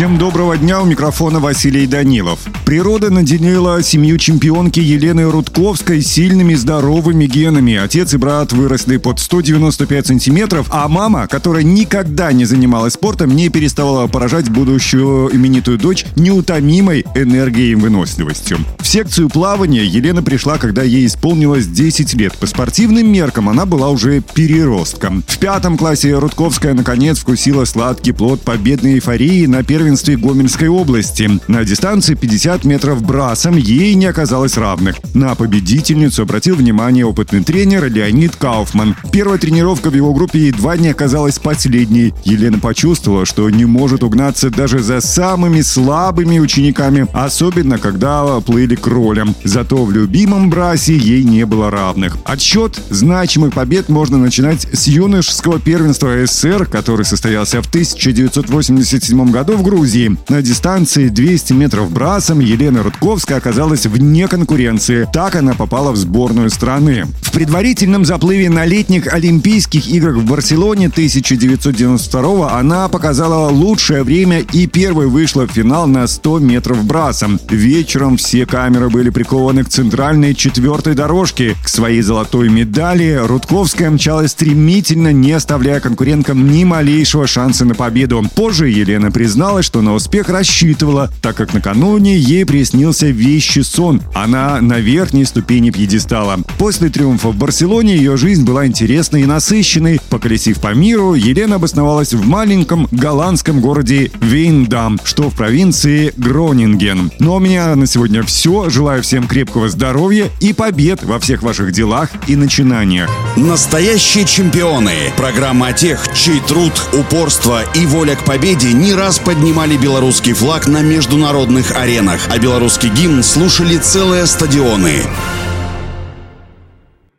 Всем доброго дня, у микрофона Василий Данилов. Природа наделила семью чемпионки Елены Рудковской сильными здоровыми генами. Отец и брат выросли под 195 сантиметров, а мама, которая никогда не занималась спортом, не переставала поражать будущую именитую дочь неутомимой энергией и выносливостью. В секцию плавания Елена пришла, когда ей исполнилось 10 лет. По спортивным меркам она была уже переростком. В пятом классе Рудковская наконец вкусила сладкий плод победной эйфории на первенстве Гомельской области. На дистанции 50 50 метров брасом ей не оказалось равных. На победительницу обратил внимание опытный тренер Леонид Кауфман. Первая тренировка в его группе едва не оказалась последней. Елена почувствовала, что не может угнаться даже за самыми слабыми учениками, особенно когда плыли кролем. Зато в любимом брасе ей не было равных. Отсчет значимых побед можно начинать с юношеского первенства СССР, который состоялся в 1987 году в Грузии. На дистанции 200 метров брасом Елена Рудковская оказалась вне конкуренции. Так она попала в сборную страны. В предварительном заплыве на летних Олимпийских играх в Барселоне 1992 она показала лучшее время и первой вышла в финал на 100 метров брасом. Вечером все камеры были прикованы к центральной четвертой дорожке. К своей золотой медали Рудковская мчалась стремительно, не оставляя конкуренткам ни малейшего шанса на победу. Позже Елена призналась, что на успех рассчитывала, так как накануне ей приснился вещий сон. Она на верхней ступени пьедестала. После триумфа в Барселоне ее жизнь была интересной и насыщенной. Поколесив по миру, Елена обосновалась в маленьком голландском городе Вейндам, что в провинции Гронинген. Ну а у меня на сегодня все. Желаю всем крепкого здоровья и побед во всех ваших делах и начинаниях. Настоящие чемпионы. Программа о тех, чей труд, упорство и воля к победе не раз поднимали белорусский флаг на международных аренах а белорусский гимн слушали целые стадионы.